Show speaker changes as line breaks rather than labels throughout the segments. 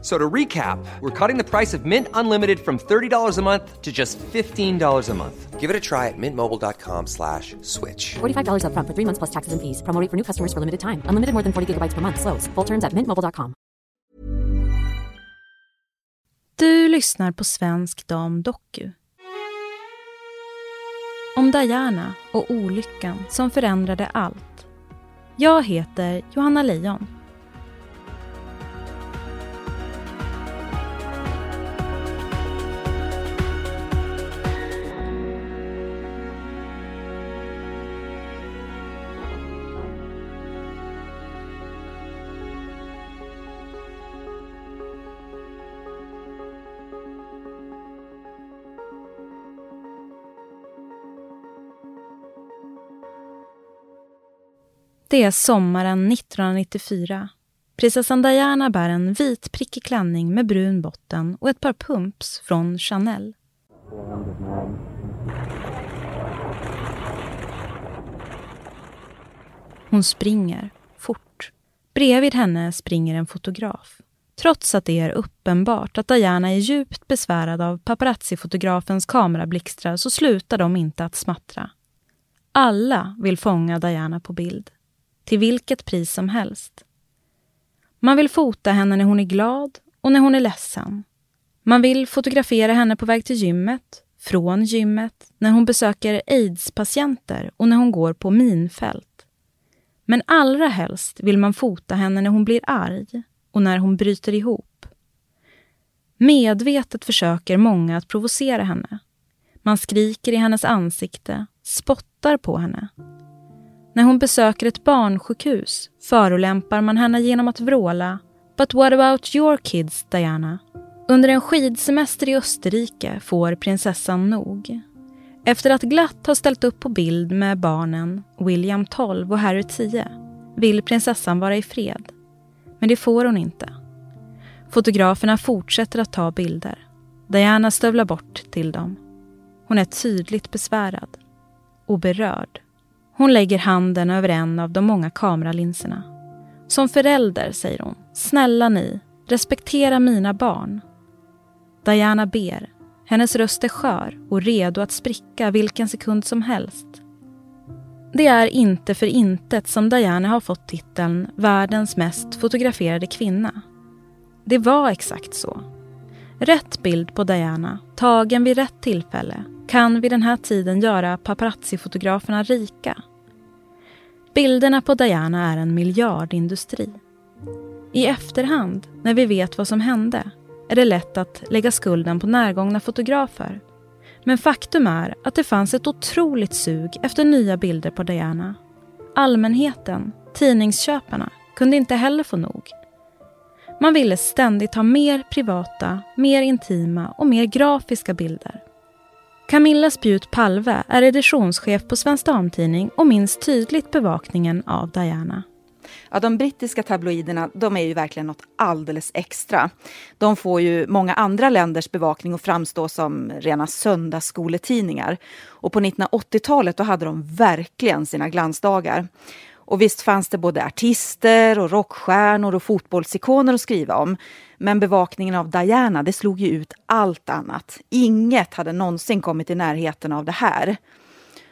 So to recap, we're cutting the price of Mint Unlimited from $30 a month to just $15 a month. Give it a try at mintmobile.com slash switch.
$45 up front for three months plus taxes and fees. Promo rate for new customers for limited time. Unlimited more than 40 gigabytes per month. Slows. Full terms at mintmobile.com.
Du lyssnar på Svensk Dam Doku. Om Diana och olyckan som förändrade allt. Jag heter Johanna Lejon. Det är sommaren 1994. Prinsessan Diana bär en vit prickig klänning med brun botten och ett par pumps från Chanel. Hon springer, fort. Bredvid henne springer en fotograf. Trots att det är uppenbart att Diana är djupt besvärad av paparazzi-fotografens kamerablixtrar så slutar de inte att smattra. Alla vill fånga Diana på bild till vilket pris som helst. Man vill fota henne när hon är glad och när hon är ledsen. Man vill fotografera henne på väg till gymmet, från gymmet, när hon besöker aids-patienter och när hon går på minfält. Men allra helst vill man fota henne när hon blir arg och när hon bryter ihop. Medvetet försöker många att provocera henne. Man skriker i hennes ansikte, spottar på henne när hon besöker ett barnsjukhus förolämpar man henne genom att vråla “But what about your kids, Diana?” Under en skidsemester i Österrike får prinsessan nog. Efter att glatt ha ställt upp på bild med barnen, William 12 och Harry 10, vill prinsessan vara i fred. Men det får hon inte. Fotograferna fortsätter att ta bilder. Diana stövlar bort till dem. Hon är tydligt besvärad och berörd. Hon lägger handen över en av de många kameralinserna. Som förälder, säger hon, snälla ni, respektera mina barn. Diana ber. Hennes röst är skör och redo att spricka vilken sekund som helst. Det är inte för intet som Diana har fått titeln världens mest fotograferade kvinna. Det var exakt så. Rätt bild på Diana, tagen vid rätt tillfälle, kan vid den här tiden göra paparazzi-fotograferna rika. Bilderna på Diana är en miljardindustri. I efterhand, när vi vet vad som hände, är det lätt att lägga skulden på närgångna fotografer. Men faktum är att det fanns ett otroligt sug efter nya bilder på Diana. Allmänheten, tidningsköparna, kunde inte heller få nog. Man ville ständigt ha mer privata, mer intima och mer grafiska bilder. Camilla Spjut Palve är editionschef på Svensk Damtidning och minns tydligt bevakningen av Diana.
Ja, de brittiska tabloiderna de är ju verkligen något alldeles extra. De får ju många andra länders bevakning att framstå som rena söndagsskoletidningar. Och på 1980-talet då hade de verkligen sina glansdagar. Och visst fanns det både artister och rockstjärnor och fotbollsikoner att skriva om. Men bevakningen av Diana, det slog ju ut allt annat. Inget hade någonsin kommit i närheten av det här.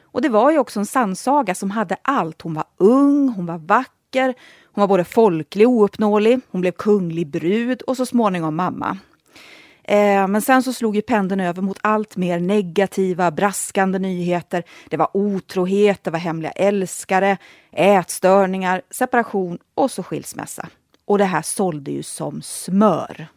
Och det var ju också en sannsaga som hade allt. Hon var ung, hon var vacker, hon var både folklig och ouppnåelig. Hon blev kunglig brud och så småningom mamma. Eh, men sen så slog ju pendeln över mot allt mer negativa, braskande nyheter. Det var otrohet, det var hemliga älskare, ätstörningar, separation och så skilsmässa. Och det här sålde ju som smör.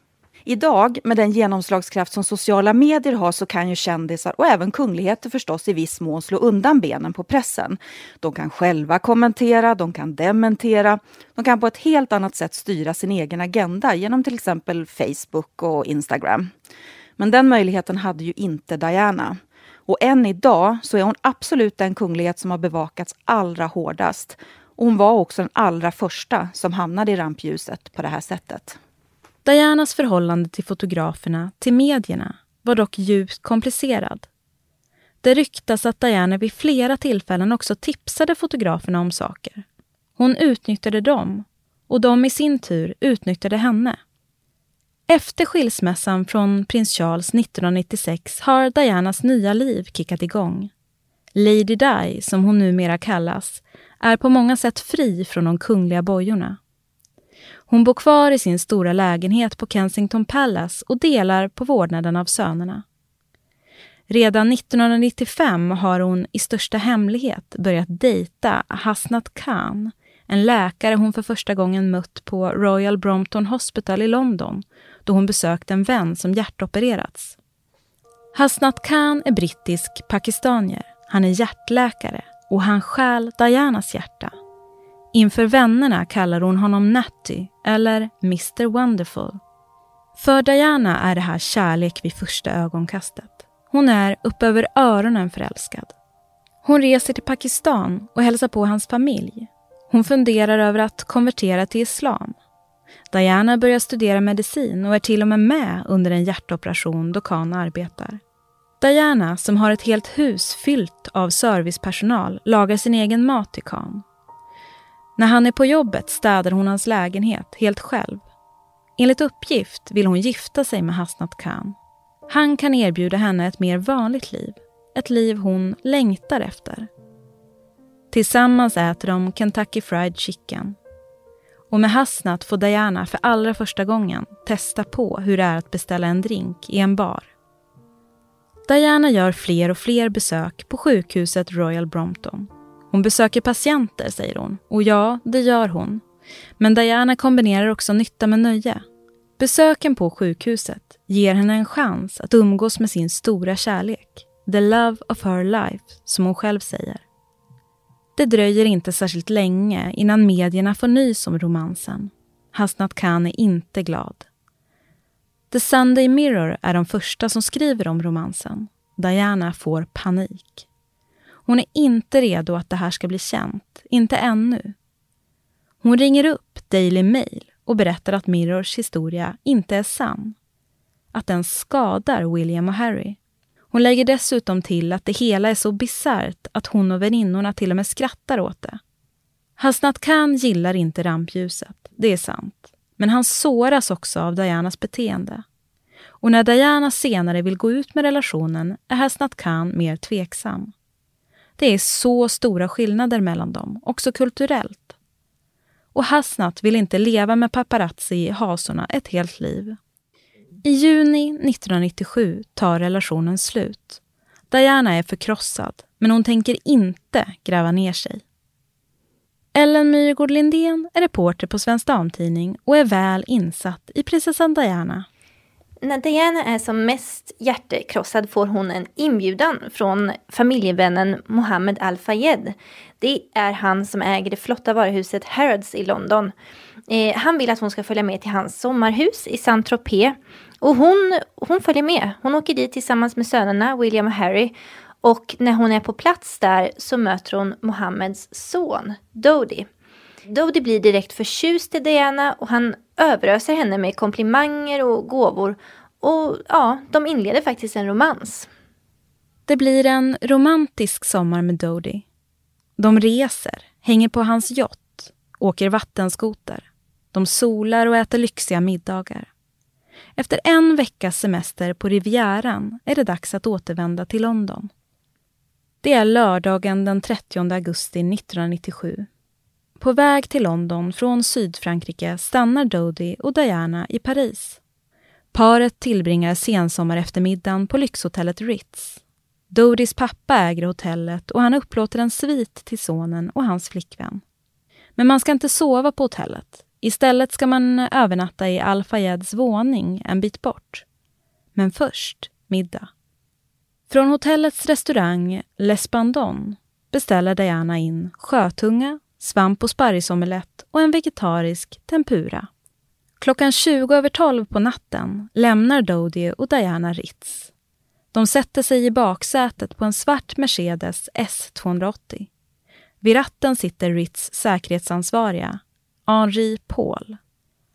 Idag, med den genomslagskraft som sociala medier har, så kan ju kändisar och även kungligheter förstås i viss mån slå undan benen på pressen. De kan själva kommentera, de kan dementera, de kan på ett helt annat sätt styra sin egen agenda genom till exempel Facebook och Instagram. Men den möjligheten hade ju inte Diana. Och än idag så är hon absolut den kunglighet som har bevakats allra hårdast. Och hon var också den allra första som hamnade i rampljuset på det här sättet.
Dianas förhållande till fotograferna, till medierna, var dock djupt komplicerad. Det ryktas att Diana vid flera tillfällen också tipsade fotograferna om saker. Hon utnyttjade dem och de i sin tur utnyttjade henne. Efter skilsmässan från prins Charles 1996 har Dianas nya liv kickat igång. Lady Di, som hon numera kallas, är på många sätt fri från de kungliga bojorna. Hon bor kvar i sin stora lägenhet på Kensington Palace och delar på vårdnaden av sönerna. Redan 1995 har hon i största hemlighet börjat dejta Hasnat Khan, en läkare hon för första gången mött på Royal Brompton Hospital i London då hon besökte en vän som hjärtopererats. Hasnat Khan är brittisk pakistanier. Han är hjärtläkare och han stjäl Dianas hjärta. Inför vännerna kallar hon honom Natty eller Mr Wonderful. För Diana är det här kärlek vid första ögonkastet. Hon är upp över öronen förälskad. Hon reser till Pakistan och hälsar på hans familj. Hon funderar över att konvertera till islam. Diana börjar studera medicin och är till och med med under en hjärtoperation då Khan arbetar. Diana, som har ett helt hus fyllt av servicepersonal, lagar sin egen mat till Khan. När han är på jobbet städar hon hans lägenhet helt själv. Enligt uppgift vill hon gifta sig med Hasnat Khan. Han kan erbjuda henne ett mer vanligt liv. Ett liv hon längtar efter. Tillsammans äter de Kentucky Fried Chicken. Och med Hasnat får Diana för allra första gången testa på hur det är att beställa en drink i en bar. Diana gör fler och fler besök på sjukhuset Royal Brompton. Hon besöker patienter, säger hon. Och ja, det gör hon. Men Diana kombinerar också nytta med nöje. Besöken på sjukhuset ger henne en chans att umgås med sin stora kärlek. The love of her life, som hon själv säger. Det dröjer inte särskilt länge innan medierna får nys om romansen. Hasnat Khan är inte glad. The Sunday Mirror är de första som skriver om romansen. Diana får panik. Hon är inte redo att det här ska bli känt, inte ännu. Hon ringer upp Daily Mail och berättar att Mirrors historia inte är sann. Att den skadar William och Harry. Hon lägger dessutom till att det hela är så bisarrt att hon och väninnorna till och med skrattar åt det. Hasnat Khan gillar inte rampljuset, det är sant. Men han såras också av Dianas beteende. Och när Diana senare vill gå ut med relationen är Hasnat Khan mer tveksam. Det är så stora skillnader mellan dem, också kulturellt. Och Hasnat vill inte leva med paparazzi i hasorna ett helt liv. I juni 1997 tar relationen slut. Diana är förkrossad, men hon tänker inte gräva ner sig. Ellen Myrgård Lindén är reporter på Svensk Damtidning och är väl insatt i prinsessan Diana.
När Diana är som mest hjärtekrossad får hon en inbjudan från familjevännen Mohammed Al-Fayed. Det är han som äger det flotta varuhuset Harrods i London. Eh, han vill att hon ska följa med till hans sommarhus i Saint-Tropez. Och hon, hon följer med. Hon åker dit tillsammans med sönerna William och Harry. Och när hon är på plats där så möter hon Mohammeds son Dodi. Dodi blir direkt förtjust i Diana och han överöser henne med komplimanger och gåvor. Och ja, de inleder faktiskt en romans.
Det blir en romantisk sommar med Dodie. De reser, hänger på hans yacht, åker vattenskoter. De solar och äter lyxiga middagar. Efter en veckas semester på Rivieran är det dags att återvända till London. Det är lördagen den 30 augusti 1997. På väg till London från Sydfrankrike stannar Dodie och Diana i Paris. Paret tillbringar sensommareftermiddagen på lyxhotellet Ritz. Dodies pappa äger hotellet och han upplåter en svit till sonen och hans flickvän. Men man ska inte sova på hotellet. Istället ska man övernatta i Al-Fayeds våning en bit bort. Men först middag. Från hotellets restaurang L'Espandon beställer Diana in sjötunga, svamp och sparrisomelett och en vegetarisk tempura. Klockan 20 över 12 på natten lämnar Dodie och Diana Ritz. De sätter sig i baksätet på en svart Mercedes S280. Vid ratten sitter Ritz säkerhetsansvariga, Henri Paul.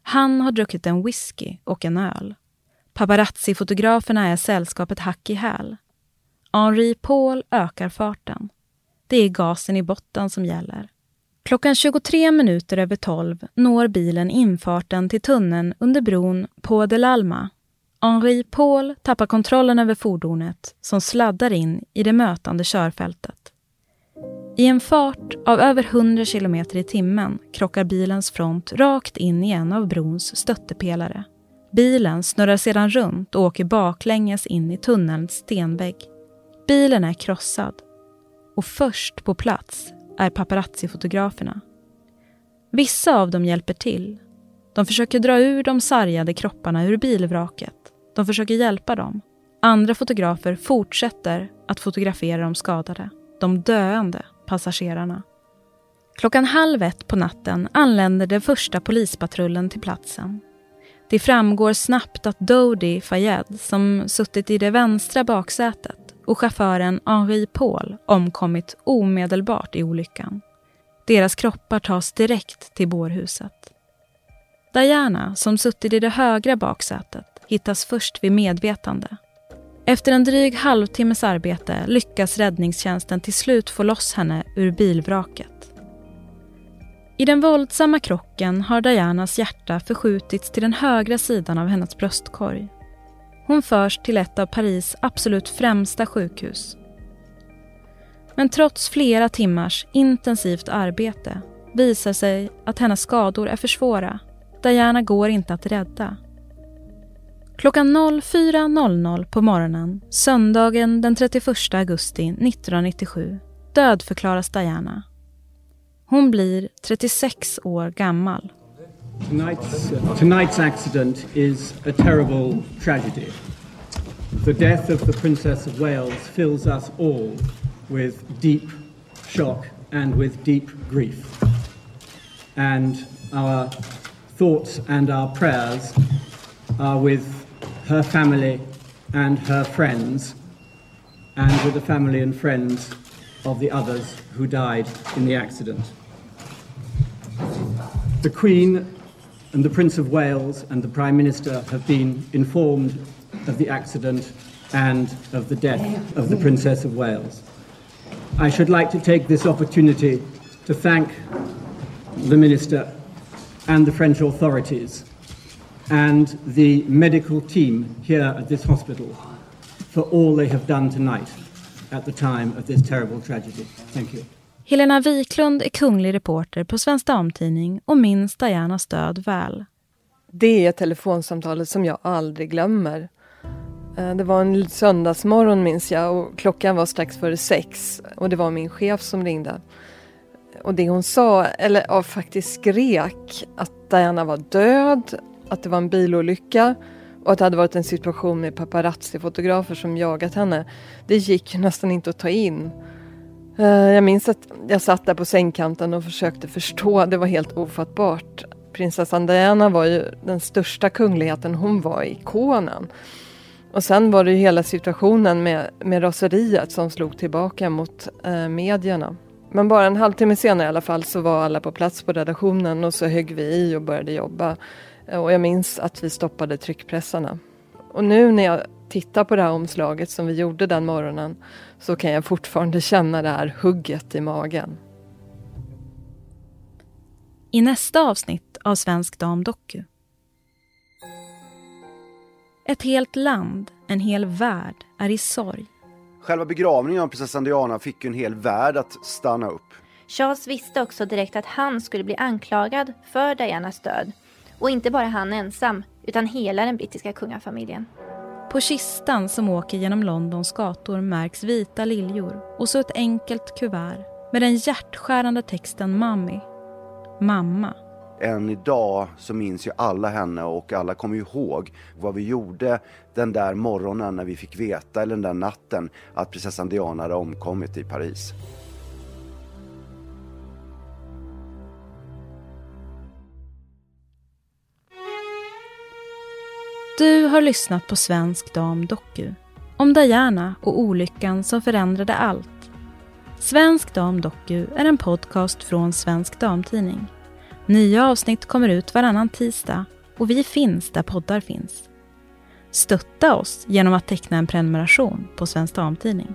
Han har druckit en whisky och en öl. Paparazzi-fotograferna är sällskapet hack i häl. Henri Paul ökar farten. Det är gasen i botten som gäller. Klockan 23 minuter över 12 når bilen infarten till tunneln under bron på de l'Alma. Henri Paul tappar kontrollen över fordonet som sladdar in i det mötande körfältet. I en fart av över 100 km i timmen krockar bilens front rakt in i en av brons stöttepelare. Bilen snurrar sedan runt och åker baklänges in i tunnelns stenvägg. Bilen är krossad. Och först på plats är paparazzi-fotograferna. Vissa av dem hjälper till. De försöker dra ur de sargade kropparna ur bilvraket. De försöker hjälpa dem. Andra fotografer fortsätter att fotografera de skadade, de döende passagerarna. Klockan halv ett på natten anländer den första polispatrullen till platsen. Det framgår snabbt att Dodi Fayed, som suttit i det vänstra baksätet, och chauffören Henri Paul omkommit omedelbart i olyckan. Deras kroppar tas direkt till bårhuset. Diana, som suttit i det högra baksätet, hittas först vid medvetande. Efter en dryg halvtimmes arbete lyckas räddningstjänsten till slut få loss henne ur bilvraket. I den våldsamma krocken har Dianas hjärta förskjutits till den högra sidan av hennes bröstkorg. Hon förs till ett av Paris absolut främsta sjukhus. Men trots flera timmars intensivt arbete visar sig att hennes skador är för svåra. Diana går inte att rädda. Klockan 04.00 på morgonen söndagen den 31 augusti 1997 dödförklaras Diana. Hon blir 36 år gammal.
Tonight's, uh, tonight's accident is a terrible tragedy. The death of the Princess of Wales fills us all with deep shock and with deep grief. And our thoughts and our prayers are with her family and her friends, and with the family and friends of the others who died in the accident. The Queen and the Prince of Wales and the Prime Minister have been informed of the accident and of the death of the Princess of Wales. I should like to take this opportunity to thank the Minister and the French authorities and the medical team here at this hospital for all they have done tonight at the time of this terrible tragedy. Thank you.
Helena Wiklund är kunglig reporter på Svensk Damtidning och minns Dianas död väl.
Det är telefonsamtalet som jag aldrig glömmer. Eh, det var en söndagsmorgon minns jag och klockan var strax före sex och det var min chef som ringde. Och det hon sa, eller ja, faktiskt skrek, att Diana var död, att det var en bilolycka och att det hade varit en situation med paparazzi-fotografer som jagat henne. Det gick nästan inte att ta in. Eh, jag minns att jag satt där på sängkanten och försökte förstå. Det var helt ofattbart. Prinsessan Diana var ju den största kungligheten. Hon var ikonen. Och sen var det ju hela situationen med, med raseriet som slog tillbaka mot eh, medierna. Men bara en halvtimme senare i alla fall så var alla på plats på redaktionen och så högg vi i och började jobba. Eh, och jag minns att vi stoppade tryckpressarna. Och nu när jag tittar på det här omslaget som vi gjorde den morgonen så kan jag fortfarande känna det här hugget i magen.
I nästa avsnitt av Svensk Dam Doku. Ett helt land, en hel värld är i sorg.
Själva begravningen av prinsessan Diana fick en hel värld att stanna upp.
Charles visste också direkt att han skulle bli anklagad för Dianas död. Och inte bara han ensam, utan hela den brittiska kungafamiljen.
På kistan som åker genom Londons gator märks vita liljor och så ett enkelt kuvert med den hjärtskärande texten Mummy, mamma.
Än idag så minns ju alla henne och alla kommer ihåg vad vi gjorde den där morgonen när vi fick veta, eller den där natten, att prinsessan Diana hade omkommit i Paris.
Du har lyssnat på Svensk Dam Doku om Diana och olyckan som förändrade allt. Svensk Dam Doku är en podcast från Svensk Damtidning. Nya avsnitt kommer ut varannan tisdag och vi finns där poddar finns. Stötta oss genom att teckna en prenumeration på Svensk Damtidning.